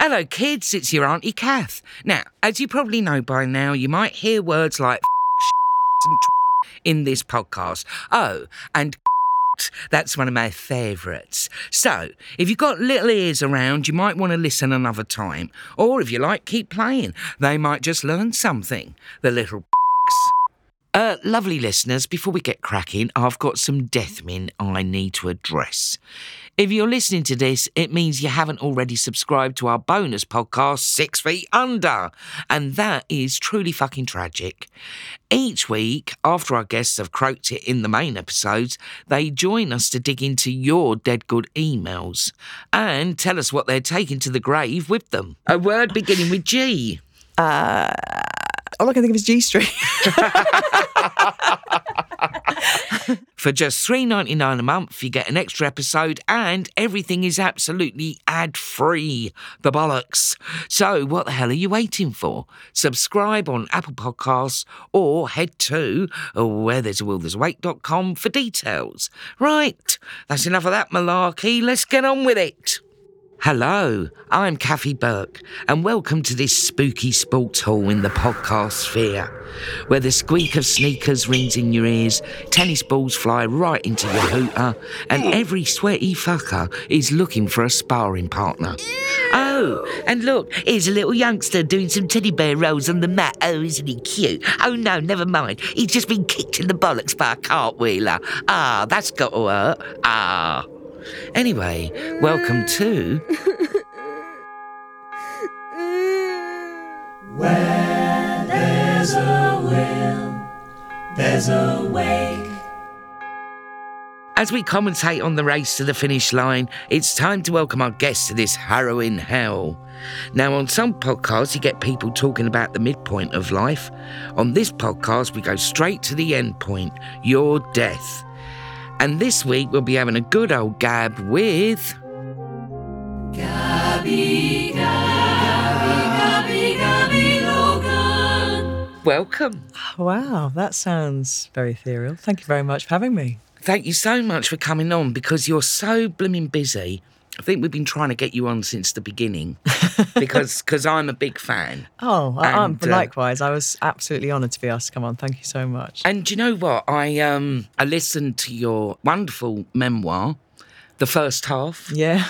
Hello, kids, it's your Auntie Kath. Now, as you probably know by now, you might hear words like and in this podcast. Oh, and that's one of my favourites. So, if you've got little ears around, you might want to listen another time. Or if you like, keep playing. They might just learn something. The little uh, lovely listeners, before we get cracking, I've got some deathmin I need to address. If you're listening to this, it means you haven't already subscribed to our bonus podcast, Six Feet Under. And that is truly fucking tragic. Each week, after our guests have croaked it in the main episodes, they join us to dig into your dead good emails and tell us what they're taking to the grave with them. A word beginning with G. Uh, Oh, all I can think of is G Street. For just three ninety nine a month, you get an extra episode, and everything is absolutely ad free. The bollocks. So, what the hell are you waiting for? Subscribe on Apple Podcasts or head to oh, where there's a will there's a for details. Right, that's enough of that malarkey. Let's get on with it. Hello, I'm Kathy Burke, and welcome to this spooky sports hall in the podcast sphere, where the squeak of sneakers rings in your ears, tennis balls fly right into your hooter, and every sweaty fucker is looking for a sparring partner. Oh, and look, here's a little youngster doing some teddy bear rolls on the mat. Oh, isn't he cute? Oh no, never mind. He's just been kicked in the bollocks by a cartwheeler. Ah, that's got to hurt. Ah. Anyway, welcome to. Where there's a will, there's a wake. As we commentate on the race to the finish line, it's time to welcome our guests to this harrowing hell. Now, on some podcasts, you get people talking about the midpoint of life. On this podcast, we go straight to the end point your death. And this week, we'll be having a good old gab with. Gabby, Gabby, Gabby, Gabby Logan. Welcome. Oh, wow, that sounds very ethereal. Thank you very much for having me. Thank you so much for coming on because you're so blooming busy. I think we've been trying to get you on since the beginning because cause I'm a big fan. Oh, I, I'm, uh, likewise. I was absolutely honoured to be asked to come on. Thank you so much. And do you know what? I um I listened to your wonderful memoir, the first half, yeah.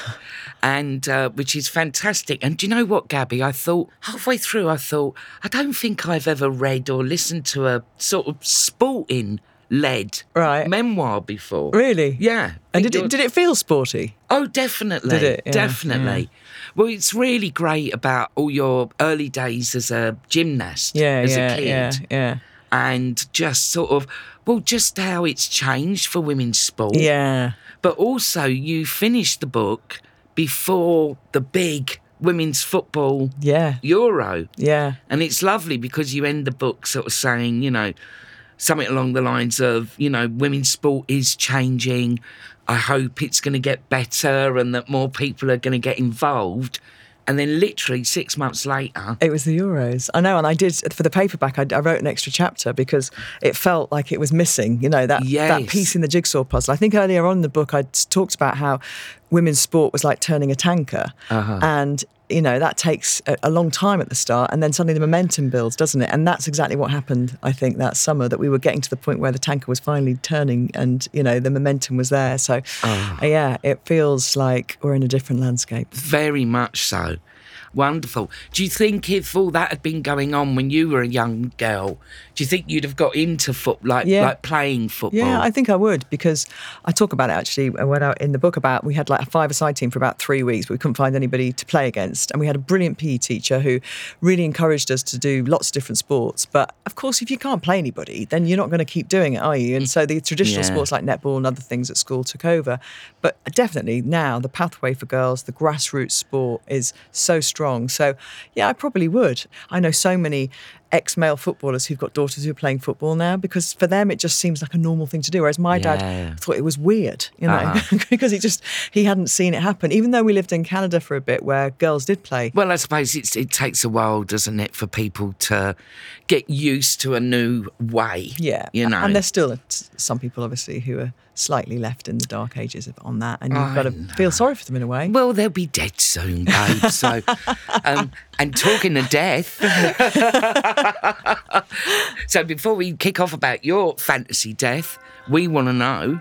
and uh, which is fantastic. And do you know what, Gabby? I thought halfway through, I thought I don't think I've ever read or listened to a sort of sporting led Right. memoir before. Really? Yeah. And did it, did it feel sporty? Oh, definitely. Did it? Yeah, definitely. Mm. Well, it's really great about all your early days as a gymnast, Yeah, as yeah, a kid, yeah, yeah. and just sort of, well, just how it's changed for women's sport. Yeah. But also, you finished the book before the big women's football Yeah. Euro. Yeah. And it's lovely because you end the book sort of saying, you know, something along the lines of, you know, women's sport is changing. I hope it's going to get better and that more people are going to get involved. And then, literally six months later, It was the Euros. I know, and I did for the paperback. I, I wrote an extra chapter because it felt like it was missing. You know that that piece in the jigsaw puzzle. I think earlier on in the book I talked about how women's sport was like turning a tanker, Uh-huh. and you know that takes a, a long time at the start, and then suddenly the momentum builds, doesn't it? And that's exactly what happened. I think that summer that we were getting to the point where the tanker was finally turning, and you know the momentum was there. So, uh, yeah, it feels like we're in a different landscape. very much so. Wonderful. Do you think if all that had been going on when you were a young girl, do you think you'd have got into foot like Yeah. like playing football? Yeah, I think I would because I talk about it actually when I, in the book about we had like a five-a-side team for about three weeks, but we couldn't find anybody to play against, and we had a brilliant PE teacher who really encouraged us to do lots of different sports. But of course, if you can't play anybody, then you're not going to keep doing it, are you? And so the traditional Yeah. sports like netball and other things at school took over. But definitely now the pathway for girls, the grassroots sport is so strong. Strong. So, yeah, I probably would. I know so many ex male footballers who've got daughters who are playing football now because for them it just seems like a normal thing to do. Whereas my Yeah. dad thought it was weird, you know, Uh-huh. because he just he hadn't seen it happen. Even though we lived in Canada for a bit where girls did play. Well, I suppose it's, it takes a while, doesn't it, for people to get used to a new way. Yeah, You know. and there's still some people obviously who are slightly left in the dark ages on that, and you've I got to know. feel sorry for them in a way. Well, they'll be dead soon, babe. So, um, and talking of death. so, before we kick off about your fantasy death, we want to know.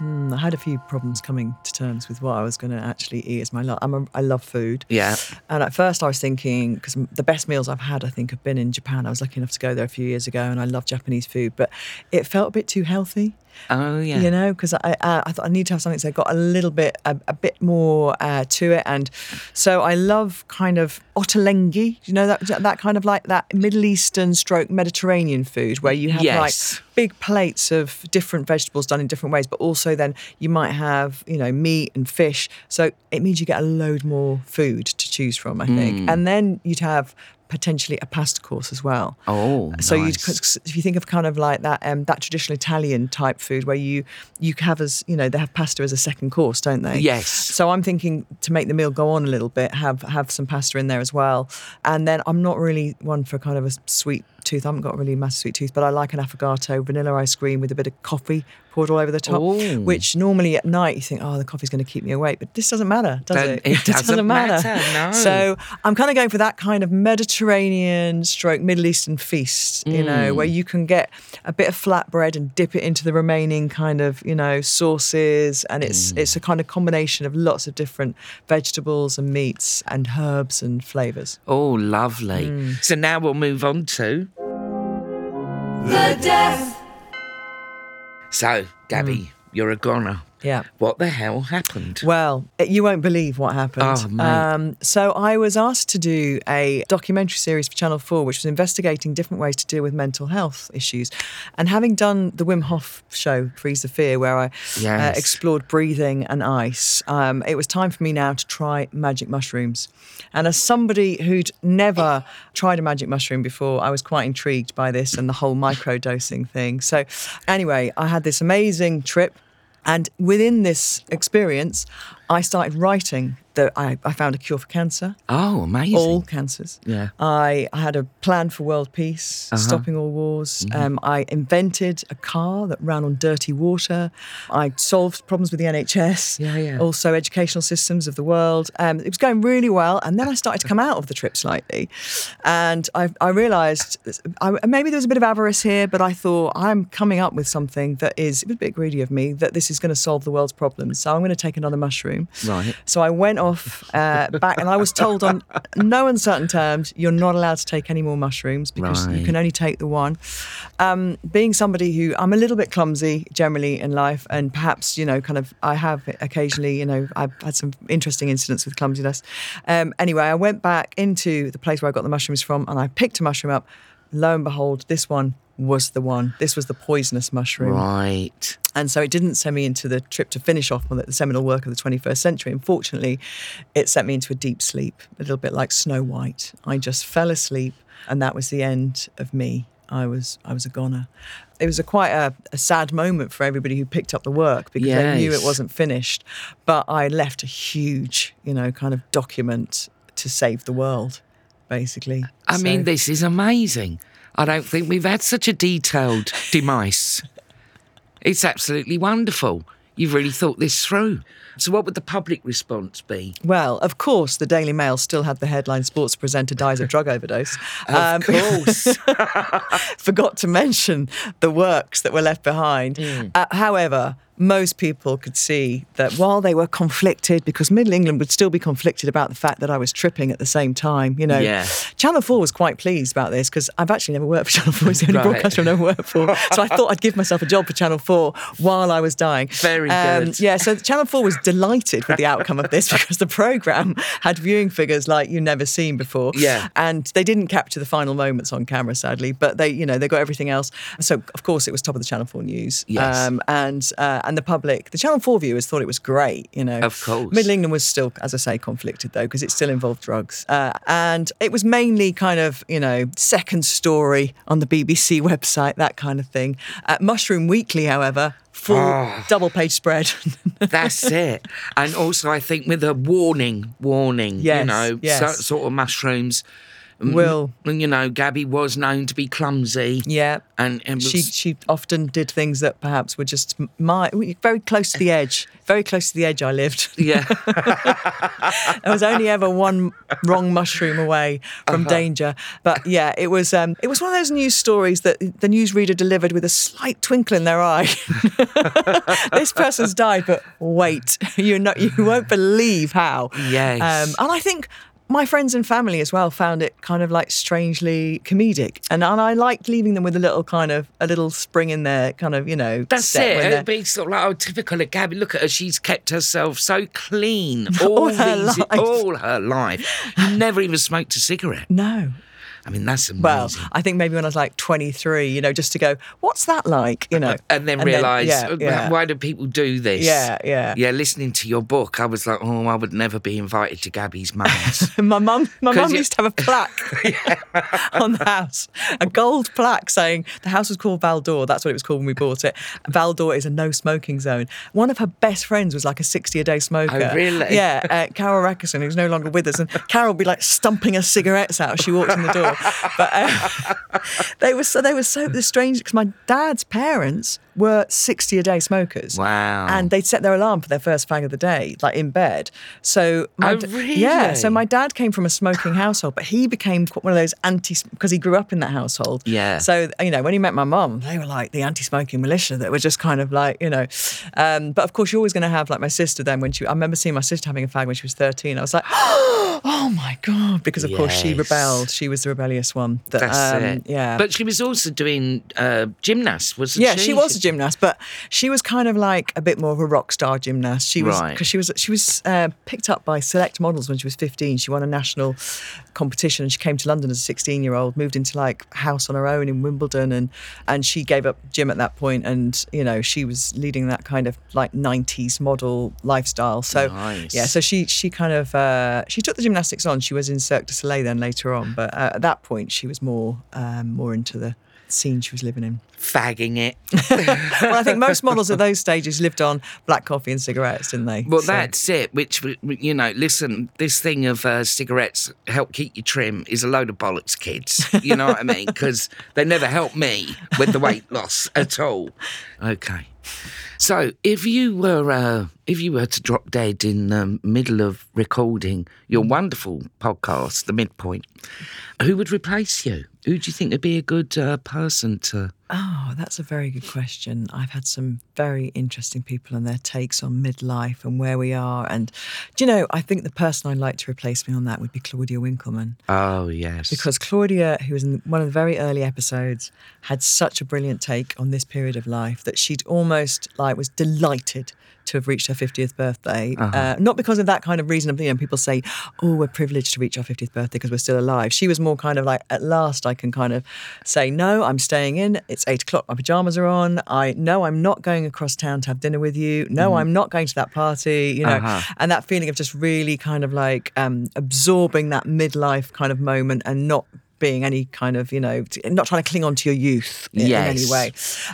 Mm, I had a few problems coming to terms with what I was going to actually eat as my lunch. I'm a, I love food. Yeah. And at first, I was thinking because the best meals I've had, I think, have been in Japan. I was lucky enough to go there a few years ago, and I love Japanese food, but it felt a bit too healthy. Oh, yeah. You know, because I, I I thought I need to have something that got a little bit a, a bit more uh, to it, and so I love kind of ottolenghi. You know that that kind of like that Middle Eastern stroke Mediterranean food where you have Yes. like big plates of different vegetables done in different ways, but also then you might have you know meat and fish. So it means you get a load more food to choose from, I Mm. think, and then you'd have potentially a pasta course as well. Oh, so you nice. if you think of kind of like that um, that traditional Italian type food where you you have as you know they have pasta as a second course, don't they? Yes. So I'm thinking to make the meal go on a little bit, have have some pasta in there as well, and then I'm not really one for kind of a sweet tooth. I haven't got a really massive sweet tooth, but I like an affogato vanilla ice cream with a bit of coffee poured all over the top. Ooh. Which normally at night you think, oh, the coffee's going to keep me awake, but this doesn't matter, does Don't- it? it doesn't matter, no. So I'm kind of going for that kind of Mediterranean stroke Middle Eastern feast, you know, Mm. where you can get a bit of flatbread and dip it into the remaining kind of, you know, sauces. And it's Mm. it's a kind of combination of lots of different vegetables and meats and herbs and flavours. Oh, lovely. Mm. So now we'll move on to. The death. So, Gabby, hmm. you're a goner. Yeah. What the hell happened? Well, you won't believe what happened. Oh, mate. um, so I was asked to do a documentary series for Channel 4, which was investigating different ways to deal with mental health issues. And having done the Wim Hof show, Freeze the Fear, where I uh, explored breathing and ice, um, it was time for me now to try magic mushrooms. And as somebody who'd never tried a magic mushroom before, I was quite intrigued by this and the whole microdosing thing. So, anyway, I had this amazing trip. And within this experience, I started writing that I, I found a cure for cancer, oh, amazing. all cancers. Yeah. I, I had a plan for world peace, Uh-huh. stopping all wars. Mm-hmm. Um, I invented a car that ran on dirty water. I solved problems with the NHS, Yeah, yeah. also educational systems of the world. Um, it was going really well. And then I started to come out of the trip slightly. And I, I realised I, maybe there was a bit of avarice here, but I thought I'm coming up with something that is it was a bit greedy of me, that this is going to solve the world's problems. So I'm going to take another mushroom. Right. So I went off uh, back, and I was told on no uncertain terms, you're not allowed to take any more mushrooms because you can only take the one. Um, being somebody who I'm a little bit clumsy generally in life, and perhaps you know, kind of, I have occasionally, you know, I've had some interesting incidents with clumsiness. Um, anyway, I went back into the place where I got the mushrooms from, and I picked a mushroom up. Lo and behold, this one was the one. This was the poisonous mushroom. Right. And so it didn't send me into the trip to finish off on the seminal work of the 21st century. Unfortunately, it sent me into a deep sleep, a little bit like Snow White. I just fell asleep, and that was the end of me. I was I was a goner. It was a quite a, a sad moment for everybody who picked up the work because they knew it wasn't finished. But I left a huge, you know, kind of document to save the world, basically. I mean, this is amazing. I don't think we've had such a detailed demise. It's absolutely wonderful. You've really thought this through. So, what would the public response be? Well, of course, the Daily Mail still had the headline "Sports presenter dies of drug overdose." Um, Of course. forgot to mention the works that were left behind. Hmm. Uh, however, most people could see that while they were conflicted, because Middle England would still be conflicted about the fact that I was tripping at the same time, you know. Yeah. Channel 4 was quite pleased about this because I've actually never worked for Channel 4. It's the only Right. broadcaster I've never worked for. So I thought I'd give myself a job for Channel 4 while I was dying. Very good. Yeah, so Channel 4 was delighted with the outcome of this because the programme had viewing figures like you've never seen before. Yeah. And they didn't capture the final moments on camera, sadly, but they, you know, they got everything else. So, of course, it was top of the Channel 4 news. Yes. Um, and uh, and the public, the Channel 4 viewers thought it was great, you know. Of course. Middle England was still, as I say, conflicted though, because it still involved drugs. Uh, and it was mainly kind of, you know, second story on the BBC website, that kind of thing. Uh, Mushroom Weekly, however, full Ah. double page spread. That's it. And also, I think with a warning, warning, you know, yes. so, sort of mushrooms. Mm, Will. And, you know, Gabby was known to be clumsy. yeah. And, and was, She she often did things that perhaps were just my very close to the edge. Very close to the edge I lived. yeah. I was only ever one wrong mushroom away from Uh-huh. danger. But yeah, it was um, it was one of those news stories that the newsreader delivered with a slight twinkle in their eye. this person's died, but wait, you know you won't believe how. Yes. Um, and I think. My friends and family as well found it kind of like strangely comedic, and and I liked leaving them with a little kind of a little spring in their kind of you know. That's step it. It'd be sort of like, oh, typical of Gabby. Look at her. She's kept herself so clean all, All her these, life. all her life. You never even smoked a cigarette. No, I mean, that's amazing. Well, I think maybe when I was like 23, you know, just to go, what's that like? You know, and then realise, yeah, uh, yeah. why do people do this? Yeah, yeah. Yeah, listening to your book, I was like, oh, I would never be invited to Gabby's mum's. My mum, my mum you- used to have a plaque on the house, a gold plaque saying the house was called Valdor. That's what it was called when we bought it. Valdor is a no smoking zone. One of her best friends was like a 60 a day smoker. Oh, really? Yeah, uh, Carol Rackerson, who's no longer with us. And Carol would be like stumping her cigarettes out as she walked in the door. But uh, they were so, they were so strange because my dad's parents were 60 a day smokers. Wow. And they'd set their alarm for their first fag of the day, like in bed. So, my Oh, really? yeah. So my dad came from a smoking household, but he became one of those anti because he grew up in that household. Yeah. So you know, when he met my mum, they were like the anti-smoking militia that were just kind of like you know. Um, but of course, you're always going to have like my sister. Then when she, I remember seeing my sister having a fag when she was 13. I was like, oh my god, because of course she rebelled. She was the rebellious one. That, That's um, it. Yeah. But she was also doing uh, gymnast, wasn't yeah, she? she was a gymnast, but she was kind of like a bit more of a rock star gymnast. She was Right. because she was she was uh, picked up by select models when she was 15. She won a national competition and she came to London as a 16 year old, moved into like a house on her own in Wimbledon, and and she gave up gym at that point, and you know she was leading that kind of like 90s model lifestyle. So Nice. yeah, so she she kind of uh, she took the gymnastics on. She was in Cirque du Soleil then later on, but uh, at that point she was more um, more into the scene she was living in fagging it. well, I think most models at those stages lived on black coffee and cigarettes, didn't they? Well, So- that's it. Which you know, listen, this thing of uh, cigarettes help keep you trim is a load of bollocks, kids. You know what I mean? Because they never helped me with the weight loss at all. Okay. So, if you were uh, if you were to drop dead in the middle of recording your wonderful podcast, The Midpoint, who would replace you? Who do you think would be a good uh, person to? Oh, that's a very good question. I've had some very interesting people and their takes on midlife and where we are. And do you know, I think the person I'd like to replace me on that would be Claudia Winkleman. Oh yes, Because Claudia, who was in one of the very early episodes, had such a brilliant take on this period of life that she'd almost like was delighted to have reached her 50th birthday. uh not because of that kind of reason of, you know, people say, oh, we're privileged to reach our 50th birthday because we're still alive. She was more kind of like, at last I can kind of say, no, I'm staying in. It's eight o'clock. My pajamas are on. I know I'm not going across town to have dinner with you. No, I'm not going to that party, you know. Uh-huh. And that feeling of just really kind of like um, absorbing that midlife kind of moment and not being any kind of, you know, not trying to cling on to your youth in, in any way.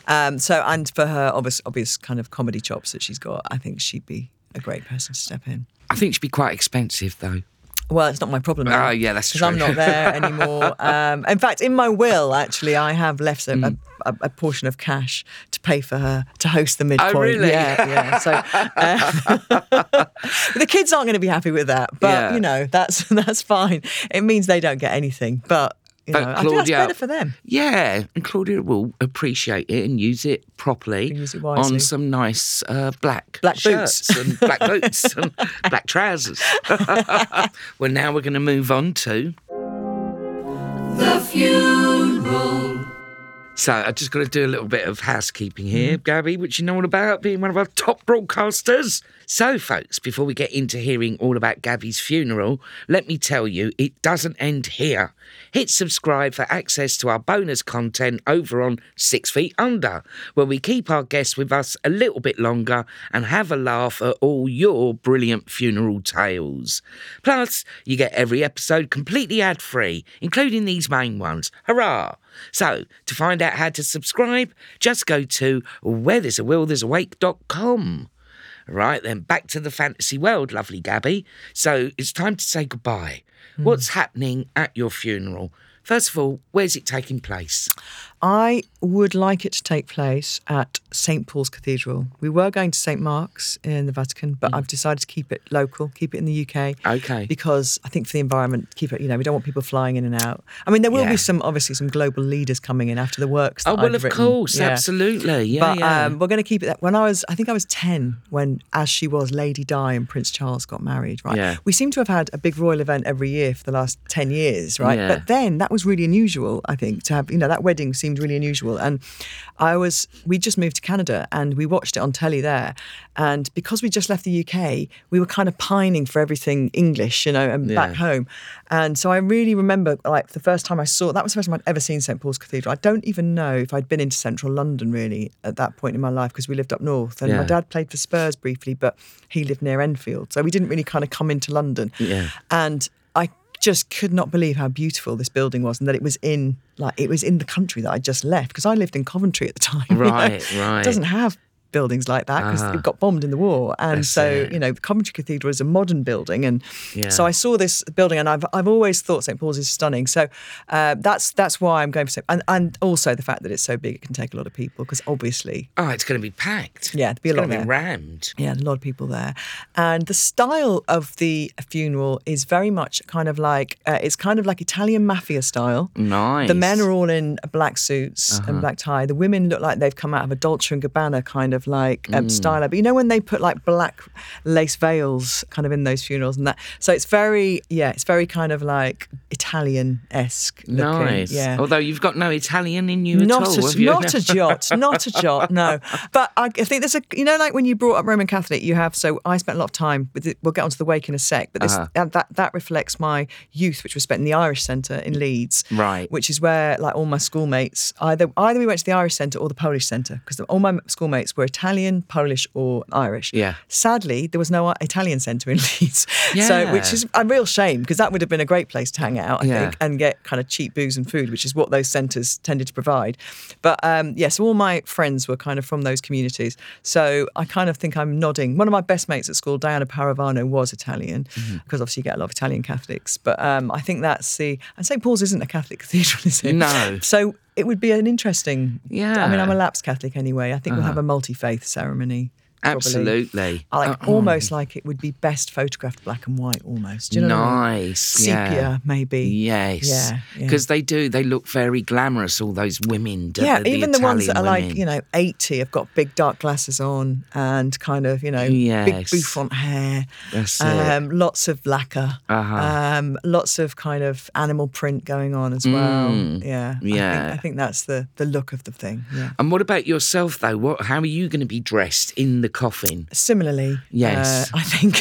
Um, so, and for her obvious, obvious kind of comedy chops that she's got, I think she'd be a great person to step in. I think she'd be quite expensive though. Well, it's not my problem. now, Oh, yeah, that's 'cause I'm not there anymore. um, in fact, in my will, actually, I have left a, Mm. a, a portion of cash to pay for her to host the midpoint. Oh, really? Yeah, yeah. So uh, the kids aren't going to be happy with that, but Yeah. you know that's that's fine. It means they don't get anything, but You But know, I think that's Claudia- better for them. Yeah, and Claudia will appreciate it and use it properly Use it on some nice uh, black Black shirts boots. and black boots and black trousers. well, now we're going to move on to. The funeral. So I just got to do a little bit of housekeeping here, Gabby, which you know all about, being one of our top broadcasters. So, folks, before we get into hearing all about Gabby's funeral, let me tell you, it doesn't end here. Hit subscribe for access to our bonus content over on Six Feet Under, where we keep our guests with us a little bit longer and have a laugh at all your brilliant funeral tales. Plus, you get every episode completely ad free, including these main ones. Hurrah! So, to find out how to subscribe, just go to where there's a will, there's a wake.com. Right then, back to the fantasy world, lovely Gabby. So, it's time to say goodbye. What's hmm. happening at your funeral? First of all, where's it taking place? I would like it to take place at St Paul's Cathedral. We were going to St Mark's in the Vatican, but I've decided to keep it local, keep it in the UK. Okay. Because I think for the environment, keep it. You know, we don't want people flying in and out. I mean, there will Yeah. be some obviously some global leaders coming in after the works. Oh, well, I've of written. course, Yeah. absolutely. Yeah, but yeah. Um, we're going to keep it that. When I was, I think I was 10 when, as she was, Lady Di and Prince Charles got married, right? Yeah. We seem to have had a big royal event every year for the last 10 years, right? Yeah. But then that was really unusual, I think, to have, you know, that wedding seemed really unusual. And I was, we just moved to Canada and we watched it on telly there. And because we just left the UK, we were kind of pining for everything English, you know, and back home. And so I really remember, like, the first time I saw that was the first time I'd ever seen St Paul's Cathedral. I don't even know if I'd been into central London really at that point in my life because we lived up north. And my dad played for Spurs briefly, but he lived near Enfield. So we didn't really kind of come into London. Yeah. And just could not believe how beautiful this building was and that it was in like it was in the country that I just left because I lived in Coventry at the time. you know. Right, right. It doesn't have buildings like that because Uh-huh. it got bombed in the war. And so, you know, the Coventry Cathedral is a modern building. And Yeah. so I saw this building and I've, I've always thought St. Paul's is stunning. So uh, that's that's why I'm going for St. And, and also the fact that it's so big, it can take a lot of people because obviously, oh, it's going to be packed. yeah, there'd be a lot going to there. be rammed. Yeah, a lot of people there. And the style of the funeral is very much kind of like, uh, it's kind of like Italian mafia style. Nice. The men are all in black suits Uh-huh. and black tie. The women look like they've come out of a Dolce and Gabbana kind of like um, Mm. style. But you know when they put like black lace veils kind of in those funerals and that. So it's very, yeah, it's very kind of like Italian esque looking. Nice. Yeah. Although you've got no Italian in you Not at all, a, not a jot, not a jot, no. But I, I think there's a, you know, like when you brought up Roman Catholic, you have. So I spent a lot of time. With it, we'll get onto the wake in a sec, but this Uh-huh. uh, that that reflects my youth, which was spent in the Irish Centre in Leeds, Right. Which is where like all my schoolmates either either we went to the Irish Centre or the Polish Centre because all my schoolmates were Italian, Polish, or Irish. Yeah. Sadly, there was no Italian Centre in Leeds, so which is a real shame because that would have been a great place to hang out, I Yeah. think, and get kind of cheap booze and food, which is what those centres tended to provide. But um, yes, all my friends were kind of from those communities. So I kind of think I'm nodding. One of my best mates at school, Diana Paravano, was Italian Mm-hmm. because obviously you get a lot of Italian Catholics. But um, I think that's the, and St. Paul's isn't a Catholic cathedral, is it? No. So it would be an interesting, Yeah. I mean, I'm a lapsed Catholic anyway. I think we'll have Uh-huh. a multi faith ceremony. Probably. Absolutely. I like Uh, almost like it would be best photographed black and white almost. Do you know what I mean? Nice. Sepia, yeah. maybe. Yes. Yeah, yeah. Because they do. They look very glamorous. All those women. Yeah, the even the ones that are like, you know, 80 have got big dark glasses on and kind of, you know, yes. big bouffant hair. That's it. um, lots of lacquer. Uh-huh. Um, lots of kind of animal print going on as well. Mm, Yeah. I yeah. think, I think that's the, the look of the thing. Yeah. And what about yourself, though? What? How are you going to be dressed in the coffin? Similarly, Yes. uh, I think,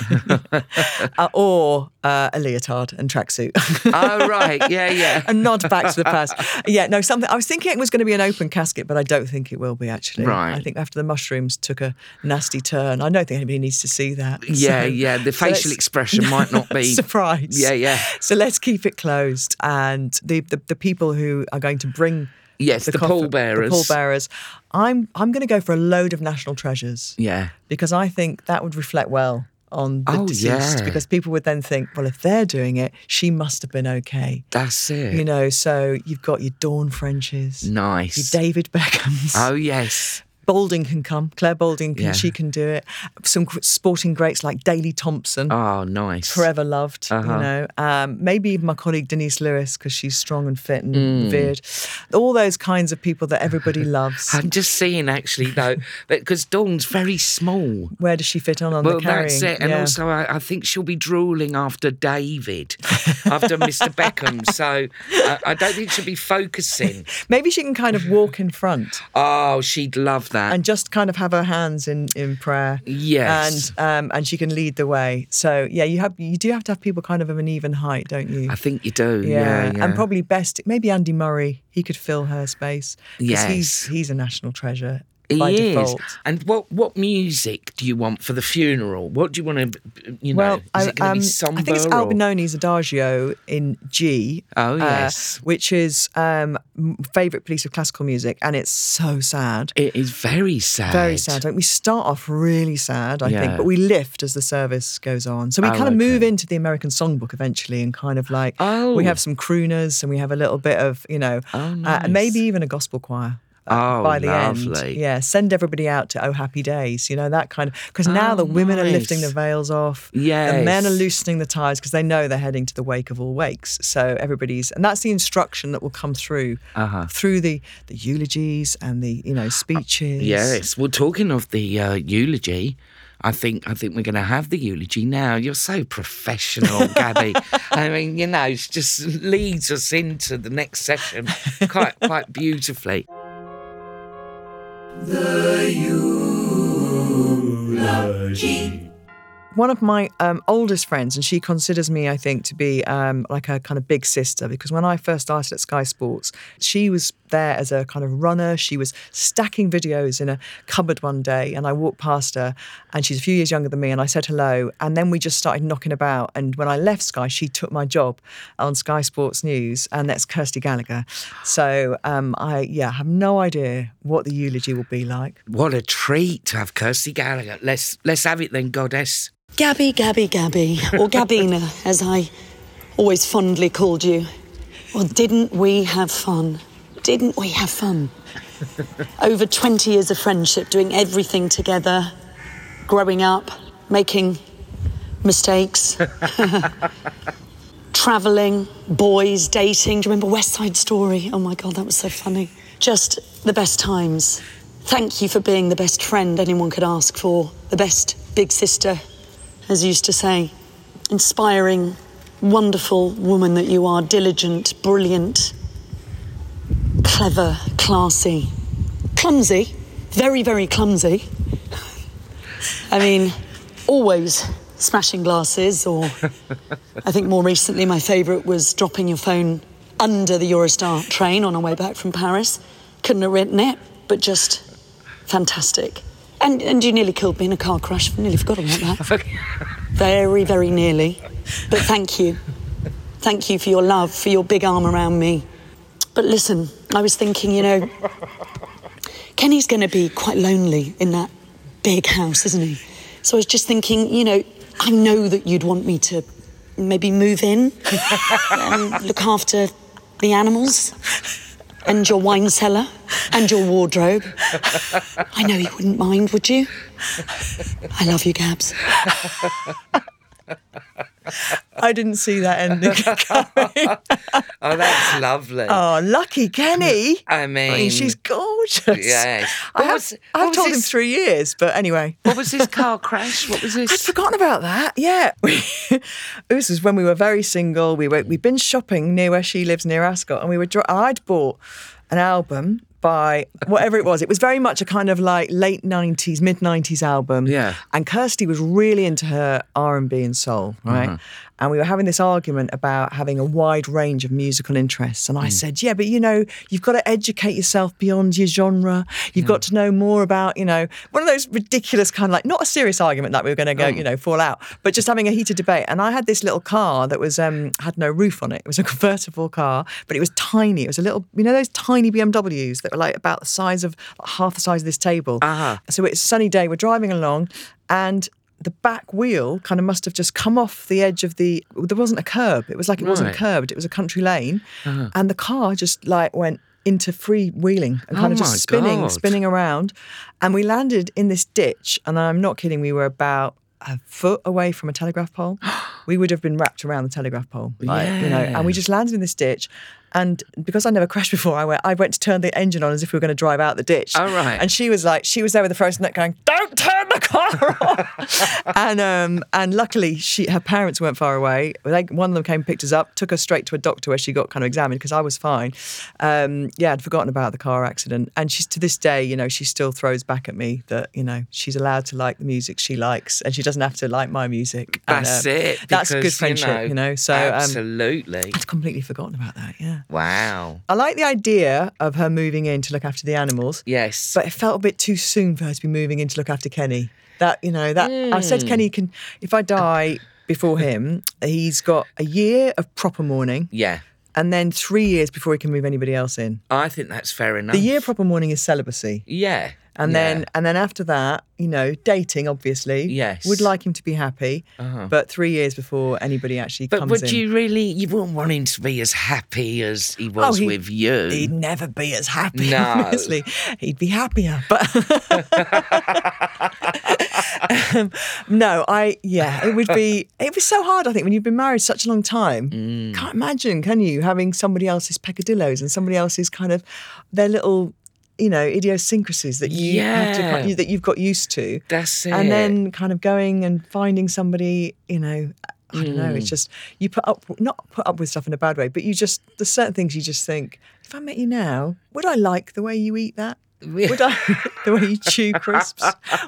uh, or uh, a leotard and tracksuit. oh, right. Yeah, yeah. a nod back to the past. Yeah, no, something. I was thinking it was going to be an open casket, but I don't think it will be actually. Right. I think after the mushrooms took a nasty turn, I don't think anybody needs to see that. Yeah, So- yeah. The facial let's- expression might not be. surprise. Yeah, yeah. So let's keep it closed, and the the, the people who are going to bring. Yes, the coffin- pallbearers. The pallbearers. I'm I'm going to go for a load of national treasures Yeah. because I think that would reflect well on the Oh, deceased yeah. because people would then think, well, if they're doing it, she must have been okay. That's it. You know, so you've got your Dawn Frenches, nice. your David Beckhams, Oh, yes. Balding can come. Clare Balding, can, Yeah. she can do it. Some sporting greats like Daley Thompson. Oh, nice. Forever loved, Uh-huh. you know. Um, maybe even my colleague Denise Lewis because she's strong and fit and Mm. revered. All those kinds of people that everybody loves. I'm just seeing actually though, because Dawn's very small. Where does she fit on on Well, the carrying? that's it. And Yeah. also, I, I think she'll be drooling after David, after Mr. Beckham. So I, I don't think she'll be focusing. maybe she can kind of walk in front Oh, she'd love that. And just kind of have her hands in in prayer. Yes. and um, and she can lead the way. So yeah, you have you do have to have people kind of of an even height, don't you? I think you do. Yeah, yeah. and probably best maybe Andy Murray. He could fill her space. Yes. he's he's a national treasure He by is. default. And what what music do you want for the funeral? What do you want to, you know, Well, is I, it going to um? I think it's or- Albinoni's Adagio in G. Oh, uh, yes. which is um, favorite piece of classical music, and it's so sad. It is very sad. Very sad. Like, we start off really sad, I Yeah. think, but we lift as the service goes on. So we Oh, kind of move into the American songbook eventually, and kind of like Oh. we have some crooners, and we have a little bit of you know, Oh, uh, nice. and maybe even a gospel choir. Uh, Oh, by the lovely. end, yeah, send everybody out to Oh Happy Days, you know that kind of because now Oh, the women are lifting the veils off, Yeah. the men are loosening the ties because they know they're heading to the wake of all wakes. So everybody's, and that's the instruction that will come through Uh-huh. through the the eulogies and the you know speeches. Yes. Well, talking of the uh, eulogy, I think I think we're going to have the eulogy now. You're so professional, Gabby. I mean, you know, it just leads us into the next session quite quite beautifully the eulogy one of my um, oldest friends, and she considers me, I think, to be um, like a kind of big sister because when I first started at Sky Sports, she was there as a kind of runner. She was stacking videos in a cupboard one day, and I walked past her, and she's a few years younger than me, and I said hello, and then we just started knocking about. And when I left Sky, she took my job on Sky Sports News, and that's Kirsty Gallagher. So um, I, yeah, have no idea what the eulogy will be like. What a treat to have Kirsty Gallagher. Let's let's have it then, goddess. Gabby, Gabby, Gabby, or Gabina, as I always fondly called you. Well, didn't we have fun? Didn't we have fun? Over 20 years of friendship, doing everything together, growing up, making mistakes, travelling, boys, dating. Do you remember West Side Story? Oh my God, that was so funny. Just the best times. Thank you for being the best friend anyone could ask for, the best big sister, as you used to say. Inspiring, wonderful woman that you are, diligent, brilliant, clever, classy, clumsy, very, very clumsy. I mean, always smashing glasses, or I think more recently my favourite was dropping your phone under the Eurostar train on our way back from Paris. Couldn't have written it, but just fantastic. And, and you nearly killed me in a car crash. I Nearly forgot about that. Very, very nearly. But thank you. Thank you for your love, for your big arm around me. But listen, I was thinking, you know, Kenny's going to be quite lonely in that big house, isn't he? So I was just thinking, you know, I know that you'd want me to maybe move in and um, look after the animals and your wine cellar and your wardrobe. I know you wouldn't mind, would you? I love you, Gabs. I didn't see that ending. coming. Oh, that's lovely. oh, lucky Kenny. I mean, I mean, she's gorgeous. Yes. I have, was- I've told him three years, but anyway. What was this car crash? What was this? I'd forgotten about that. Yeah, this was when we were very single. We were we'd been shopping near where she lives, near Ascot, and we were, I'd bought an album by whatever it was. It was very much a kind of like late nineties, mid nineties album. Yeah. and Kirsty was really into her R and B and soul, right? Uh-huh. And we were having this argument about having a wide range of musical interests. And I said, yeah, but you know, you've got to educate yourself beyond your genre. You've got to know more about, you know, one of those ridiculous kind of like, not a serious argument that we were going to go, you know, fall out, but just having a heated debate. And I had this little car that was, um, had no roof on it. It was a convertible car, but it was tiny. It was a little, you know, those tiny BMWs that were like about the size of like half the size of this table. Ah. So it's a sunny day. We're driving along and the back wheel kind of must have just come off the edge of the there wasn't a curb it was like it wasn't Right. curbed it was a country lane uh-huh. and the car just like went into freewheeling and oh kind Oh of just spinning, God. spinning around. And we landed in this ditch, and I'm not kidding, we were about a foot away from a telegraph pole. we would have been wrapped around the telegraph pole, like, you know. And we just landed in this ditch. And because I never crashed before, I went. I went to turn the engine on as if we were going to drive out the ditch. Oh, right. And she was like, she was there with the frozen neck, going, "Don't turn the car off." and um, and luckily, she her parents weren't far away. They, one of them came, and picked us up, took us straight to a doctor where she got kind of examined because I was fine. Um, yeah, I'd forgotten about the car accident, and she's to this day, you know, she still throws back at me that you know she's allowed to like the music she likes, and she doesn't have to like my music. And, That's um, it. That's good friendship, you know. So um, absolutely. I'd completely forgotten about that. Yeah. Wow. I like the idea of her moving in to look after the animals, Yes. but it felt a bit too soon for her to be moving in to look after Kenny. That you know that I said hmm. Kenny can if I die before him, he's got a year of proper mourning yeah. and then three years before he can move anybody else in. I think that's fair enough. The year proper mourning is celibacy. Yeah. And yeah. then and then after that, you know, dating obviously. Yes. Uh-huh. Would like him to be happy. But three years before anybody actually But comes would in. you really? You wouldn't want him to be as happy as he was he- with you. He'd never be as happy, No. obviously. He'd be happier. But Um, no, I yeah, it would be it was so hard, I think, when you've been married such a long time. Mm. Can't imagine, can you, having somebody else's peccadillos and somebody else's kind of their little you know idiosyncrasies that you have to that you've got used to. That's it. and then kind of going and finding somebody you know i don't know it's hmm. just you put up not put up with stuff in a bad way but you just there's certain things you just think if i met you now would i like the way you eat that would i the way you chew crisps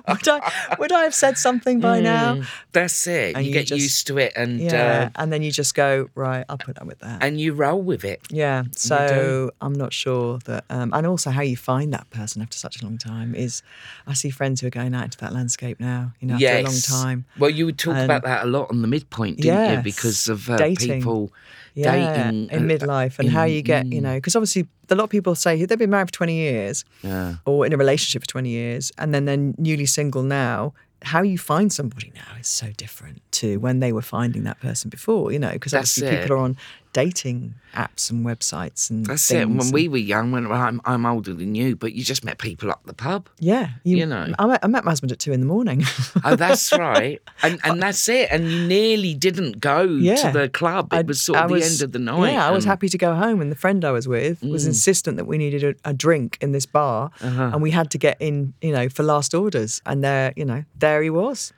would i would i have said something by now Mm, That's it. And you you get just- used to it, and yeah uh, and then you just go right i'll put up with that and you roll with it. yeah, so I'm not sure that, um, and also how you find that person after such a long time is. I see friends who are going out into that landscape now, you know, after a long time. Well, you would talk And- about that a lot on the midpoint, didn't you? Because of uh, people yeah, dating in uh, midlife and how you get, you know, because obviously a lot of people say they've been married for 20 years Yeah. or in a relationship for 20 years and then they're newly single now. How you find somebody now is so different to when they were finding that person before, you know, because obviously it. people are on dating apps and websites and That's it. When we were young, when I'm, I'm older than you, but you just met people at the pub. yeah, you know. I met, I met my husband at two in the morning. Oh, that's right. And and that's it. And you nearly didn't go Yeah. to the club. It I'd- was sort of I the was- end of the night. Yeah, I was happy to go home, and the friend I was with was Mm. insistent that we needed a, a drink in this bar, Uh-huh. and we had to get in, you know, for last orders. And there, you know, there he was.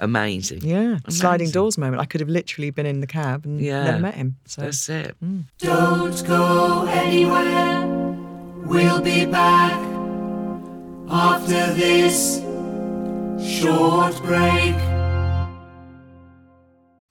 Amazing. Yeah, sliding doors moment. I could have literally been in the cab and Yeah. never met him. So That's it. Mm. Don't go anywhere. We'll be back after this short break.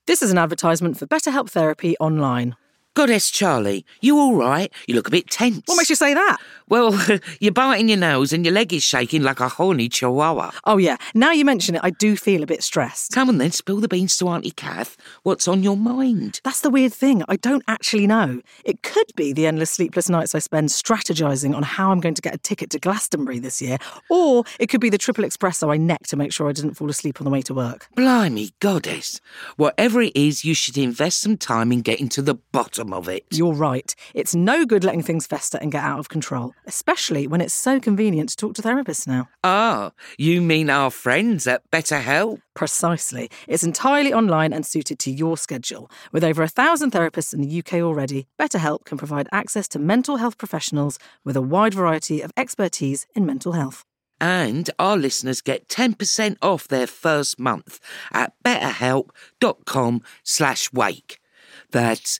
This is an advertisement for BetterHelp Therapy online. Goddess Charlie, you all right? You look a bit tense. What makes you say that? Well, you're biting your nose and your leg is shaking like a horny chihuahua. Oh, yeah. Now you mention it, I do feel a bit stressed. Come on then, spill the beans to Auntie Kath. What's on your mind? That's the weird thing. I don't actually know. It could be the endless sleepless nights I spend strategizing on how I'm going to get a ticket to Glastonbury this year, or it could be the triple espresso I necked to make sure I didn't fall asleep on the way to work. Blimey, Goddess. Whatever it is, you should invest some time in getting to the bottom of it. You're right. It's no good letting things fester and get out of control, especially when it's so convenient to talk to therapists now. Ah, you mean our friends at BetterHelp? Precisely. It's entirely online and suited to your schedule. With over a thousand therapists in the UK already, BetterHelp can provide access to mental health professionals with a wide variety of expertise in mental health. And our listeners get 10% off their first month at betterhelp.com slash wake. That's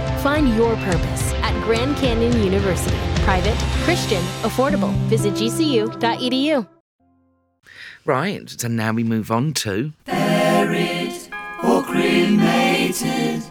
Find your purpose at Grand Canyon University. Private, Christian, affordable. Visit gcu.edu. Right, so now we move on to... Buried or cremated.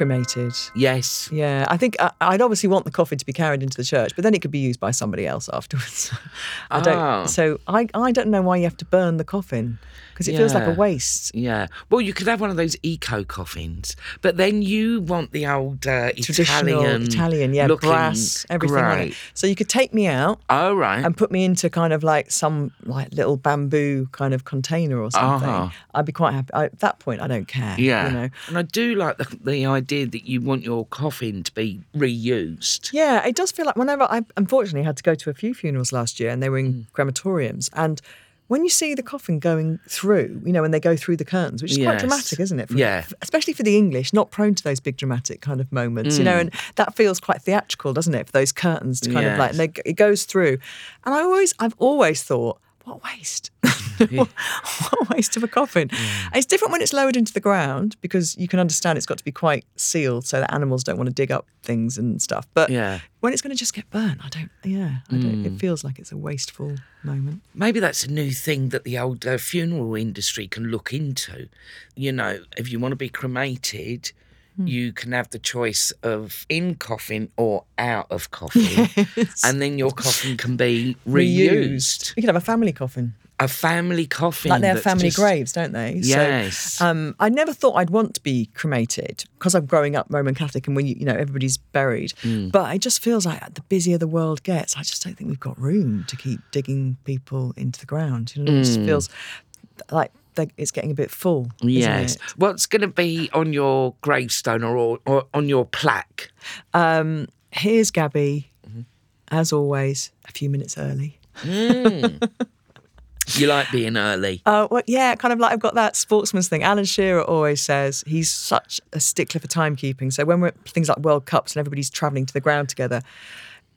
Cremated. Yes. Yeah, I think I, I'd obviously want the coffin to be carried into the church, but then it could be used by somebody else afterwards. I don't. Oh. So I, I don't know why you have to burn the coffin because it feels like a waste. Yeah. Well, you could have one of those eco coffins, but then you want the old uh, Traditional Italian, Italian, yeah, brass, everything great. So you could take me out Oh right. and put me into kind of like some like little bamboo kind of container or something. Uh-huh. I'd be quite happy. I, at that point, I don't care. yeah. you know. And I do like the, the idea that you want your coffin to be reused. Yeah, it does feel like whenever I unfortunately had to go to a few funerals last year and they were in Mm. crematoriums and when you see the coffin going through, you know, when they go through the curtains, which is quite dramatic, isn't it? For- Yeah. Especially for the English, not prone to those big dramatic kind of moments, you know, Mm. and that feels quite theatrical, doesn't it? For those curtains to kind of like, and they, it goes through. And I always, I've always thought, what waste? what, what waste of a coffin. And It's different when it's lowered into the ground because you can understand it's got to be quite sealed so that animals don't want to dig up things and stuff. But Yeah. when it's going to just get burnt, I don't. Yeah, I don't. It feels like it's a wasteful moment. Maybe that's a new thing that the old uh, funeral industry can look into. You know, if you want to be cremated, Hmm. you can have the choice of in coffin or out of coffin, and then your coffin can be reused. You can have a family coffin, A family coffin, like they have family just- graves, don't they? Yes. So, um, I never thought I'd want to be cremated because I'm growing up Roman Catholic, and when you, you know everybody's buried. Mm. But it just feels like the busier the world gets, I just don't think we've got room to keep digging people into the ground. You know, it Mm. just feels like it's getting a bit full. isn't Yes. it? What's going to be on your gravestone or, or on your plaque? Um, here's Gabby, Mm-hmm. as always, a few minutes early. You like being early. Uh, well, yeah, kind of like I've got that sportsman's thing. Alan Shearer always says he's such a stickler for timekeeping. So when we're at things like World Cups and everybody's travelling to the ground together,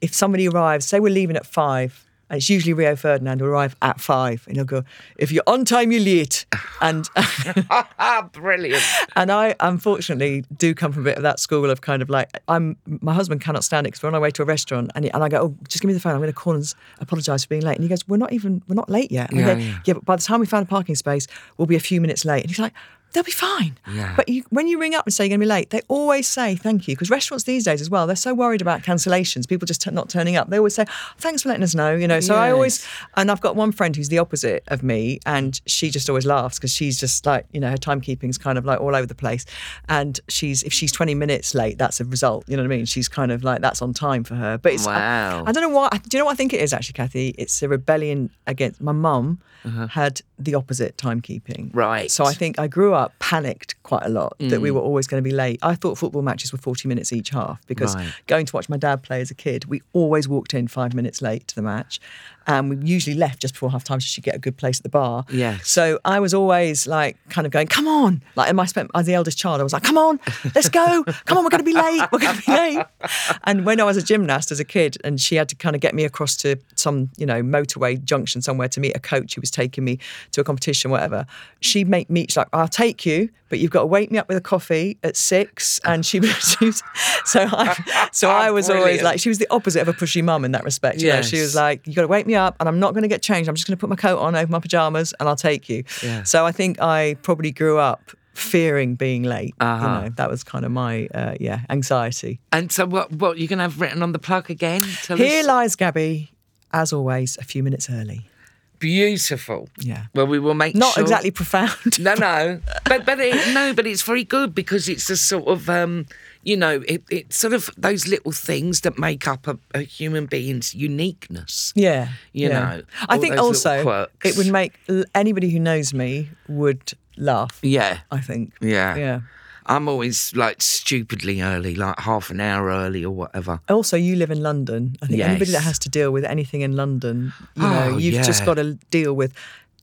if somebody arrives, say we're leaving at five, and it's usually Rio Ferdinand who arrive at five, and he'll go, "If you're on time, you're late." And brilliant. and I unfortunately do come from a bit of that school of kind of like I'm. My husband cannot stand it because we're on our way to a restaurant, and, he, and I go, "Oh, just give me the phone. I'm going to call and apologise for being late." And he goes, "We're not even. We're not late yet." And Yeah, go, yeah. yeah, but by the time we find a parking space, we'll be a few minutes late. And he's like, they'll be fine. Yeah. But you, when you ring up and say you're going to be late, they always say thank you because restaurants these days as well, they're so worried about cancellations, people just t- not turning up. They always say, oh, thanks for letting us know, you know. So I always, and I've got one friend who's the opposite of me, and she just always laughs because she's just like, you know, her timekeeping's kind of like all over the place. And she's, if she's 20 minutes late, that's a result, you know what I mean? She's kind of like, that's on time for her. But it's, Wow. I, I don't know why, do you know what I think it is actually, Kathy? It's a rebellion against, my mum had the opposite timekeeping. Uh-huh. Right. So I think I grew up panicked quite a lot that Mm. we were always going to be late. I thought football matches were 40 minutes each half because Right. going to watch my dad play as a kid, we always walked in five minutes late to the match. And we usually left just before half time so she'd get a good place at the bar. Yeah. So I was always like kind of going, come on. Like, and I spent, as the eldest child, I was like, come on, let's go. Come on, we're going to be late. We're going to be late. And when I was a gymnast as a kid and she had to kind of get me across to some, you know, motorway junction somewhere to meet a coach who was taking me to a competition, whatever, she'd make me, she's like, I'll take you, but you've got to wake me up with a coffee at six. And she, she was, so I, so I ah, was always like, she was the opposite of a pushy mum in that respect. You know, she was like, you got to wake me up and I'm not going to get changed. I'm just going to put my coat on over my pajamas and I'll take you. Yeah. So I think I probably grew up fearing being late. Uh-huh. You know, that was kind of my, uh, yeah, anxiety. And so, what what you going to have written on the plug again? Tell Here us. lies Gabby, as always, a few minutes early. Beautiful. Yeah. Well, we will make Not sure- exactly profound. No, no, but but it, no, but it's very good because it's a sort of um, you know, it, it's sort of those little things that make up a, a human being's uniqueness. Yeah, You yeah. know, I think also it would make anybody who knows me would laugh. Yeah, I think. yeah, Yeah. I'm always like stupidly early, like half an hour early or whatever. Also, you live in London. I think anybody that has to deal with anything in London, you oh, know, Oh, you've just got to deal with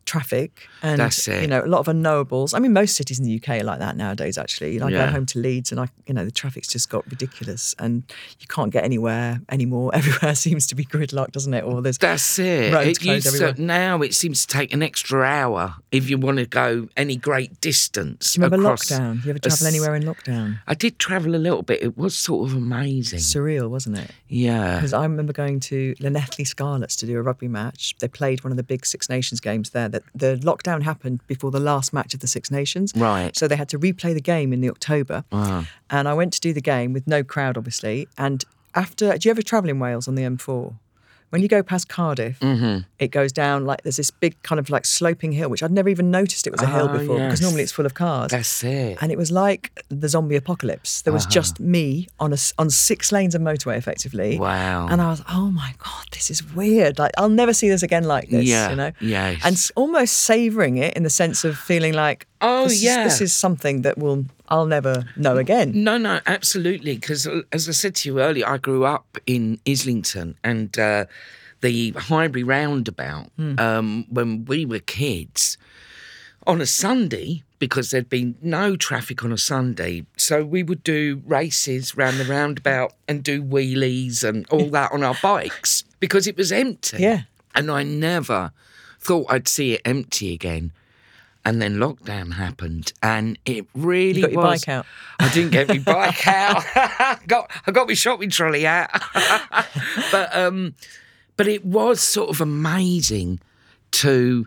traffic and That's it. you know a lot of unknowables. I mean, most cities in the UK are like that nowadays. Actually, I Yeah. go home to Leeds and I, you know, the traffic's just got ridiculous and you can't get anywhere anymore. Everywhere seems to be gridlocked, doesn't it? Or there's That's it. roads it closed used to, now it seems to take an extra hour if you want to go any great distance. Do you remember lockdown? You ever travel s- anywhere in lockdown? I did travel a little bit. It was sort of amazing. Surreal, wasn't it? yeah. Because I remember going to Llanelli Scarlets to do a rugby match. They played one of the big Six Nations games there that the lockdown happened before the last match of the Six Nations. Right. So they had to replay the game in the October. And I went to do the game with no crowd, obviously. And after, do you ever travel in Wales on the M4? When you go past Cardiff, Mm-hmm. it goes down like there's this big kind of like sloping hill, which I'd never even noticed it was a hill Oh, before because normally it's full of cars. That's it. And it was like the zombie apocalypse. There was Uh-huh. just me on a, on six lanes of motorway, effectively. Wow. And I was, oh my god, this is weird. Like I'll never see this again like this. Yeah, You know. yes. And almost savouring it in the sense of feeling like, Oh, this is- yeah. this is something that will I'll never know again. No, no, absolutely. Because as I said to you earlier, I grew up in Islington and uh, the Highbury roundabout um, when we were kids on a Sunday. Because there'd been no traffic on a Sunday. So we would do races round the roundabout and do wheelies and all that on our bikes because it was empty. Yeah. And I never thought I'd see it empty again. And then lockdown happened, and it really You got your was. bike out. I didn't get my bike out. got I got my shopping trolley out. but um, but it was sort of amazing to.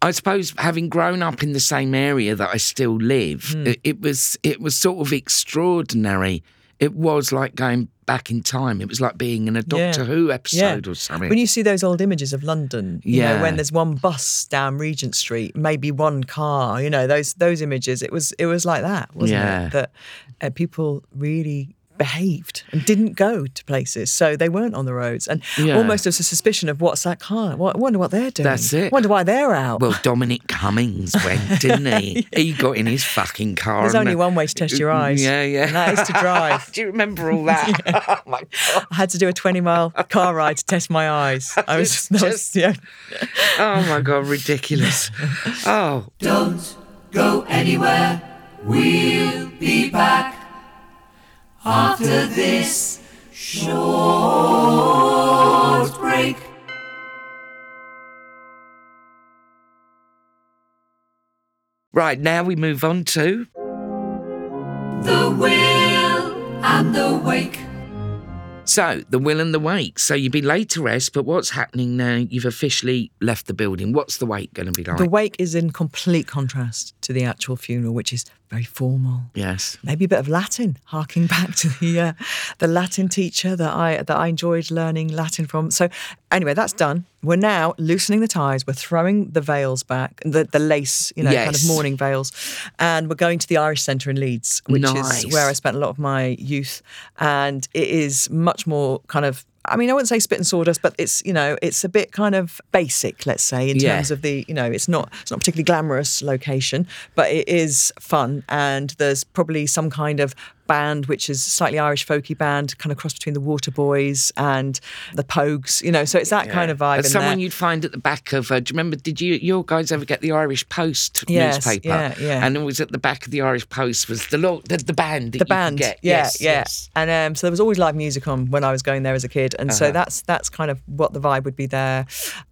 I suppose having grown up in the same area that I still live, it, it was it was sort of extraordinary. It was like going back in time. It was like being in a Doctor Yeah. Who episode or something. When you see those old images of London, you Yeah. know, when there's one bus down Regent Street, maybe one car, you know, those those images, it was it was like that, wasn't Yeah. it? That uh, people really behaved and didn't go to places, so they weren't on the roads, and Yeah. almost there's a suspicion of what's that car? What, I wonder what they're doing. That's it. Wonder why they're out. Well, Dominic Cummings went, didn't he? He got in his fucking car. There's only one way to test your mm, eyes. Yeah, yeah. and that is to drive. Do you remember all that? Oh my god! I had to do a 20 mile car ride to test my eyes. I was It's that was- just- yeah. Oh my god! Ridiculous. Oh, Don't go anywhere. We'll be back after this short break. right. Now we move on to The will and the wake. So the will and the wake. So you've been laid to rest, but what's happening now? You've officially left the building. What's the wake going to be like? The wake is in complete contrast to the actual funeral, which is very formal. yes. Maybe a bit of Latin, harking back to the uh, the Latin teacher that I that I enjoyed learning Latin from. So anyway, that's done. We're now loosening the ties. We're throwing the veils back, the the lace, you know, kind of mourning veils, and we're going to the Irish Centre in Leeds, which Nice. is where I spent a lot of my youth, and it is much more kind of. I mean, I wouldn't say spit and sawdust, but it's you know, it's a bit kind of basic, let's say, in Yeah. terms of the you know, it's not it's not particularly glamorous location, but it is fun, and there's probably some kind of band which is slightly Irish folky band, kind of cross between the Waterboys and the Pogues, you know. So it's that kind of vibe. Someone there. you'd find at the back of. Uh, do you remember? Did you your guys ever get the Irish Post Yes, newspaper? yeah, yeah. And it was at the back of the Irish Post was the lo- the, the band. That the you could band, Get. yeah, yes, yeah, yes. and um, so there was always live music on when I was going there as a kid, and so Uh-huh. that's that's kind of what the vibe would be there.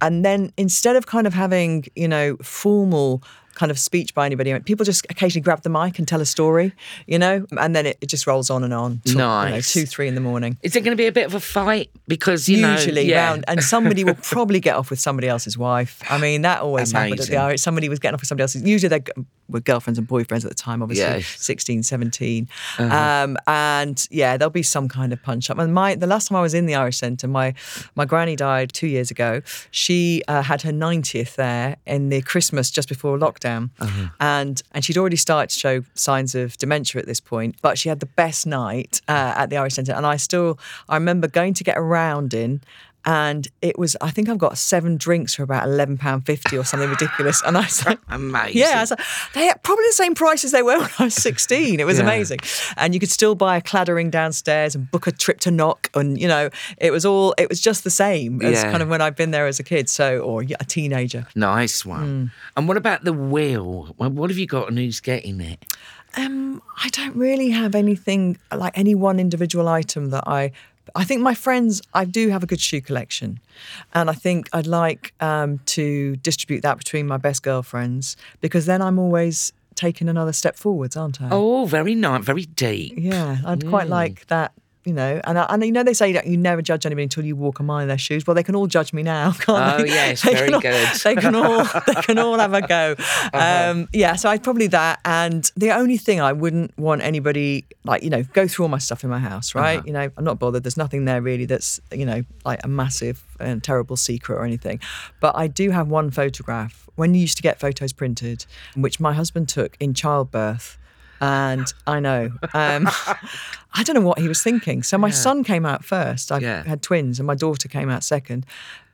And then instead of kind of having you know formal kind of speech by anybody, people just occasionally grab the mic and tell a story, you know, and then it, it just rolls on and on. till, you know, Nice. two, three in the morning. Is it going to be a bit of a fight because you Usually know, yeah. round, and somebody will probably get off with somebody else's wife. I mean, that always happened at the Irish. Somebody was getting off with somebody else's. Usually they were girlfriends and boyfriends at the time, obviously, Yes. 16, 17. Uh-huh. Um, and yeah, there'll be some kind of punch up. And my the last time I was in the Irish Centre, my my granny died two years ago. She uh, had her 90th there in the Christmas just before lockdown, Uh-huh. and and she'd already started to show signs of dementia at this point. But she had the best night uh, at the Irish Centre, and I still I remember going to get a round in. And it was, I think I've got seven drinks for about eleven pound fifty or something ridiculous. And I was like, Amazing. yeah, I was like, they're probably the same price as they were when I was 16. It was Yeah. amazing. And you could still buy a Claddagh ring downstairs and book a trip to Knock. And, you know, it was all, it was just the same as Yeah. kind of when I've been there as a kid. So, or a teenager. Nice one. Hmm. And what about the wheel? What have you got and who's getting it? Um, I don't really have anything like any one individual item that I. I think my friends, I do have a good shoe collection, and I think I'd like um, to distribute that between my best girlfriends because then I'm always taking another step forwards, aren't I? Oh, very nice, very deep. Yeah, I'd quite like that you know, and I, and you know they say that you never judge anybody until you walk a mile in their shoes. Well, they can all judge me now, can't Oh, they? Oh yes, They very can all- good. They can all they can all have a go. Uh-huh. Um, yeah, so I'd probably that. And the only thing I wouldn't want anybody like you know go through all my stuff in my house, right? Uh-huh. You know, I'm not bothered. There's nothing there really that's you know like a massive and terrible secret or anything. But I do have one photograph when you used to get photos printed, which my husband took in childbirth. And I know, um, I don't know what he was thinking. So my son came out first. I Yeah. had twins, and my daughter came out second.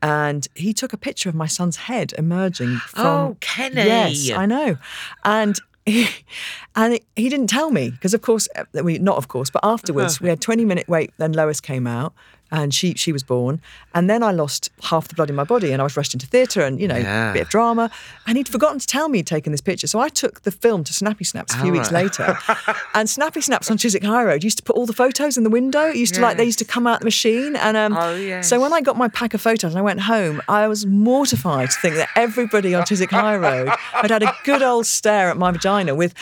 And he took a picture of my son's head emerging from. Oh, Kenny. Yes, I know. And he, and he didn't tell me because, of course, uh, we not of course, but afterwards we had twenty minute wait. Then Lois came out. And she she was born, and then I lost half the blood in my body, and I was rushed into theatre, and you know, Yeah. a bit of drama. And he'd forgotten to tell me he'd taken this picture, so I took the film to Snappy Snaps a few weeks right. later. and Snappy Snaps on Chiswick High Road used to put all the photos in the window. It used to like they used to come out the machine, and um, Oh, yes. so when I got my pack of photos and I went home, I was mortified to think that everybody on Chiswick High Road had had a good old stare at my vagina with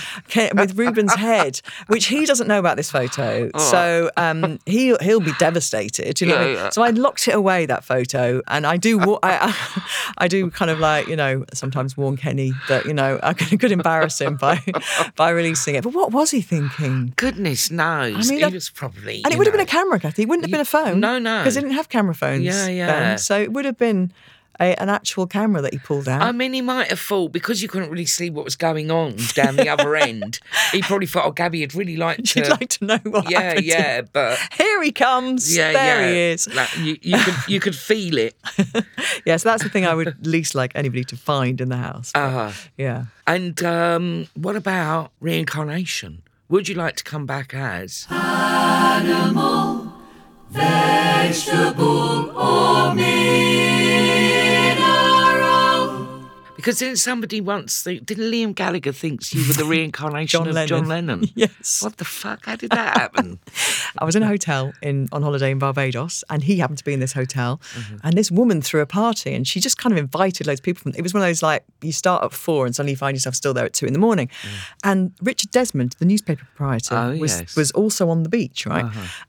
with Reuben's head, which he doesn't know about this photo. So um, he he'll be devastated. You know. Oh. Yeah, yeah. So I locked it away that photo, and I do wa- I, I, do kind of like you know sometimes warn Kenny that you know I could, could embarrass him by by releasing it. But what was he thinking? Goodness knows. I mean, he I- was probably. And it you would have been a camera, Kathy. It wouldn't have been a phone. no, no. Because they didn't have camera phones. Yeah, yeah. Then. So it would have been a, an actual camera that he pulled out. I mean, he might have thought because you couldn't really see what was going on down the other end. He probably thought, "Oh, Gabby would really like to." You'd like to know what yeah, happened. yeah, him. but Here he comes. yeah, there yeah. he is. Like, you, you could you could feel it. Yeah, so that's the thing I would least like anybody to find in the house. Uh, yeah. and um, what about reincarnation? Would you like to come back as? Animal, vegetable or mineral. Because didn't somebody once think, didn't Liam Gallagher thinks you were the reincarnation John of John Lennon. Lennon? Yes. What the fuck? How did that happen? I was in a hotel in on holiday in Barbados, and he happened to be in this hotel. Mm-hmm. And this woman threw a party, and she just kind of invited loads of people. From, it was one of those like you start at four, and suddenly you find yourself still there at two in the morning. And Richard Desmond, the newspaper proprietor, Mm. Oh, was yes. Uh-huh. was also on the beach, right?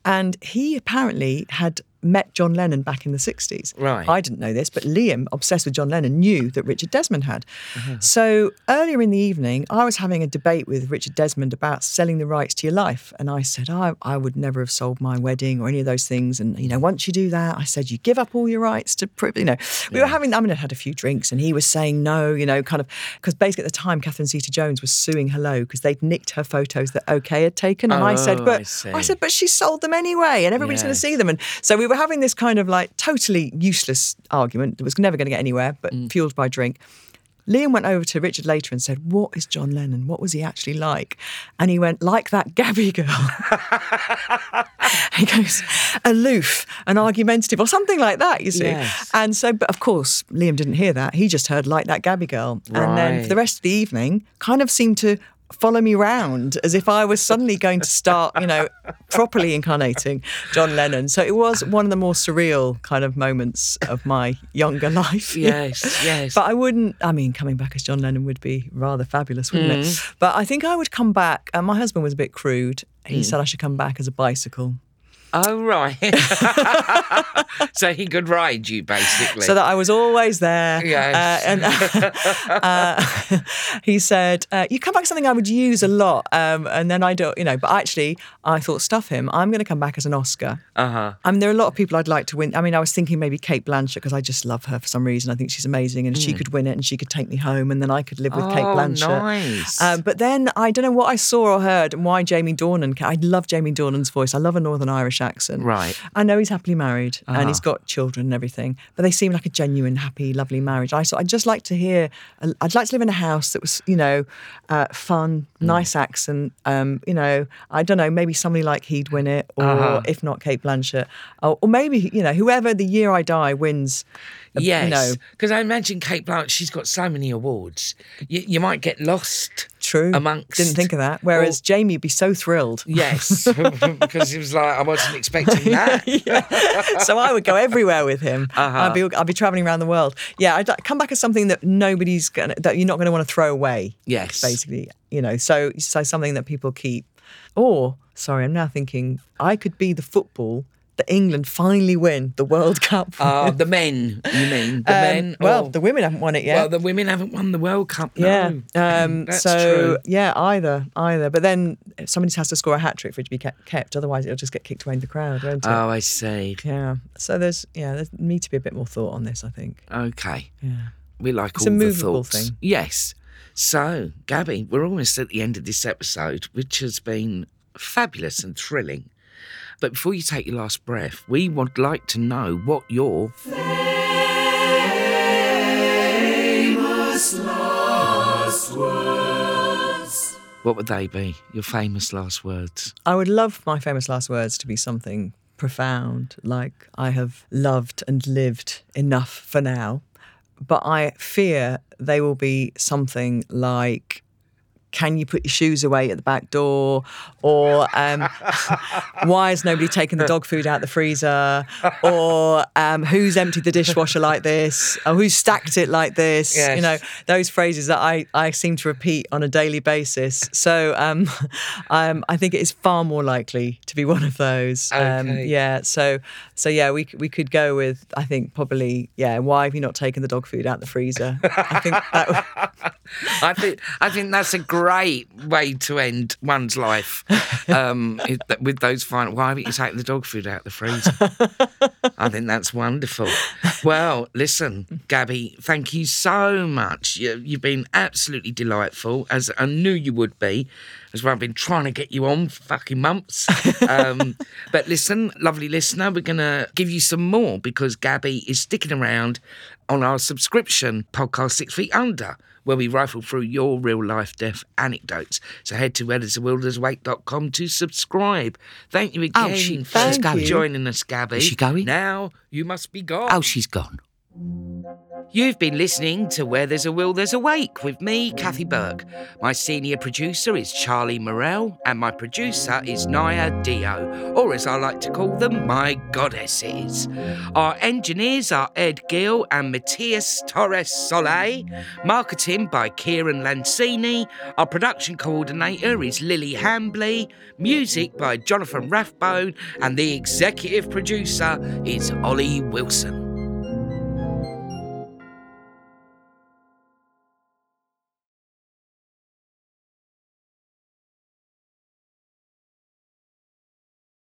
And he apparently had met John Lennon back in the 60s. Right. I didn't know this, but Liam, obsessed with John Lennon, knew that Richard Desmond had. Uh-huh. So earlier in the evening, I was having a debate with Richard Desmond about selling the rights to your life. And I said, I, I would never have sold my wedding or any of those things. And, you know, once you do that, I said, you give up all your rights to, you know, we were having, I mean, I had a few drinks and he was saying no, you know, kind of, because basically at the time, Catherine Zeta Jones was suing Hello because they'd nicked her photos that OK had taken. And I said, Oh, but I. I said, but she sold them anyway and everybody's going to see them. And so we were having this kind of like totally useless argument that was never going to get anywhere, but Mm. fueled by drink. Liam went over to Richard later and said, What is John Lennon? What was he actually like? And he went, Like that Gabby girl. he goes, aloof and argumentative or something like that, you see. Yes. And so, but of course, Liam didn't hear that. He just heard, Like that Gabby girl. And then for the rest of the evening, kind of seemed to follow me round as if I was suddenly going to start, you know, properly incarnating John Lennon. So it was one of the more surreal kind of moments of my younger life. Yes, yes. But I wouldn't, I mean, coming back as John Lennon would be rather fabulous, wouldn't it? Mm. But I think I would come back. Uh, my husband was a bit crude. Mm. He said I should come back as a bicycle. Oh right. so he could ride you basically. So that I was always there. Yes. Uh, and uh, he said, uh, "You come back something I would use a lot." Um, and then I don't, you know. But actually, I thought, stuff him. I'm going to come back as an Oscar. uh huh. I mean, there are a lot of people I'd like to win. I mean, I was thinking maybe Cate Blanchett because I just love her for some reason. I think she's amazing, and she could win it, and she could take me home, and then I could live with Kate Mm. Oh, Blanchett. nice. Um, but then I don't know what I saw or heard, and why Jamie Dornan. I love Jamie Dornan's voice. I love a Northern Irish accent. Right. I know he's happily married and Uh-huh. he's got children and everything, but they seem like a genuine, happy, lovely marriage. I so I'd just like to hear. I'd like to live in a house that was, you know, uh, fun, Mm. nice accent. Um, you know, I don't know. Maybe somebody like he'd win it, or Uh-huh. if not Cate Blanchett, or, or maybe you know whoever the year I die wins. Uh, Yes, because I imagine Cate Blanchett. She's got so many awards. You, you might get lost. true. Amongst Didn't think of that. Whereas all- Jamie would be so thrilled. Yes, because he was like I wasn't expecting that. so I would go everywhere with him. Uh-huh. I'd be I'd be traveling around the world. Yeah, I'd come back as something that nobody's gonna that you're not going to want to throw away. Yes. basically, you know. So so something that people keep, or sorry, I'm now thinking I could be the football that England finally win the World Cup. Oh, with. the men, you mean? The Um, men? Well, or- the women haven't won it yet. well, the women haven't won the World Cup. No. yeah. Um, That's so true. yeah, either, either. But then somebody has to score a hat trick for it to be kept. Otherwise, it'll just get kicked away in the crowd, won't it? Oh, I see. yeah. So there's yeah, there need to be a bit more thought on this. I think. Okay. Yeah. We like It's all a the movable thoughts. thing. Yes. So, Gabby, we're almost at the end of this episode, which has been fabulous and thrilling. But before you take your last breath, we would like to know what your what would they be? Your famous last words. I would love my famous last words to be something profound, like I have loved and lived enough for now. But I fear they will be something like, can you put your shoes away at the back door? Or um, why has nobody taken the dog food out the freezer? Or um, who's emptied the dishwasher like this? Or who's stacked it like this? Yes. You know, those phrases that I, I seem to repeat on a daily basis. So um, um, I think it is far more likely to be one of those. Um, Okay. yeah. So so yeah, we we could go with I think probably yeah. Why have you not taken the dog food out the freezer? I think that. would- I think I think that's a great way to end one's life. Um, with those final, why haven't you taken the dog food out of the freezer? I think that's wonderful. Well, listen, Gabby, thank you so much. You, you've been absolutely delightful, as I knew you would be, as well. I've been trying to get you on for fucking months. Um, but listen, lovely listener, we're going to give you some more because Gabby is sticking around on our subscription podcast, Six Feet Under where we rifle through your real life death anecdotes. So head to wheretheresawilltheresawake.com to subscribe. Thank you oh, again Oh, she- for she's going. joining us, Gabby. Is she going? Now you must be gone. Oh, she's gone. You've been listening to Where There's a Will, There's a Wake with me, Kathy Burke. My senior producer is Charlie Morell, and my producer is Naya Dio, or as I like to call them, my goddesses. Our engineers are Ed Gill and Matthias Torres Soleil. Marketing by Kieran Lancini. Our production coordinator is Lily Hambley. Music by Jonathan Rathbone, and the executive producer is Ollie Wilson.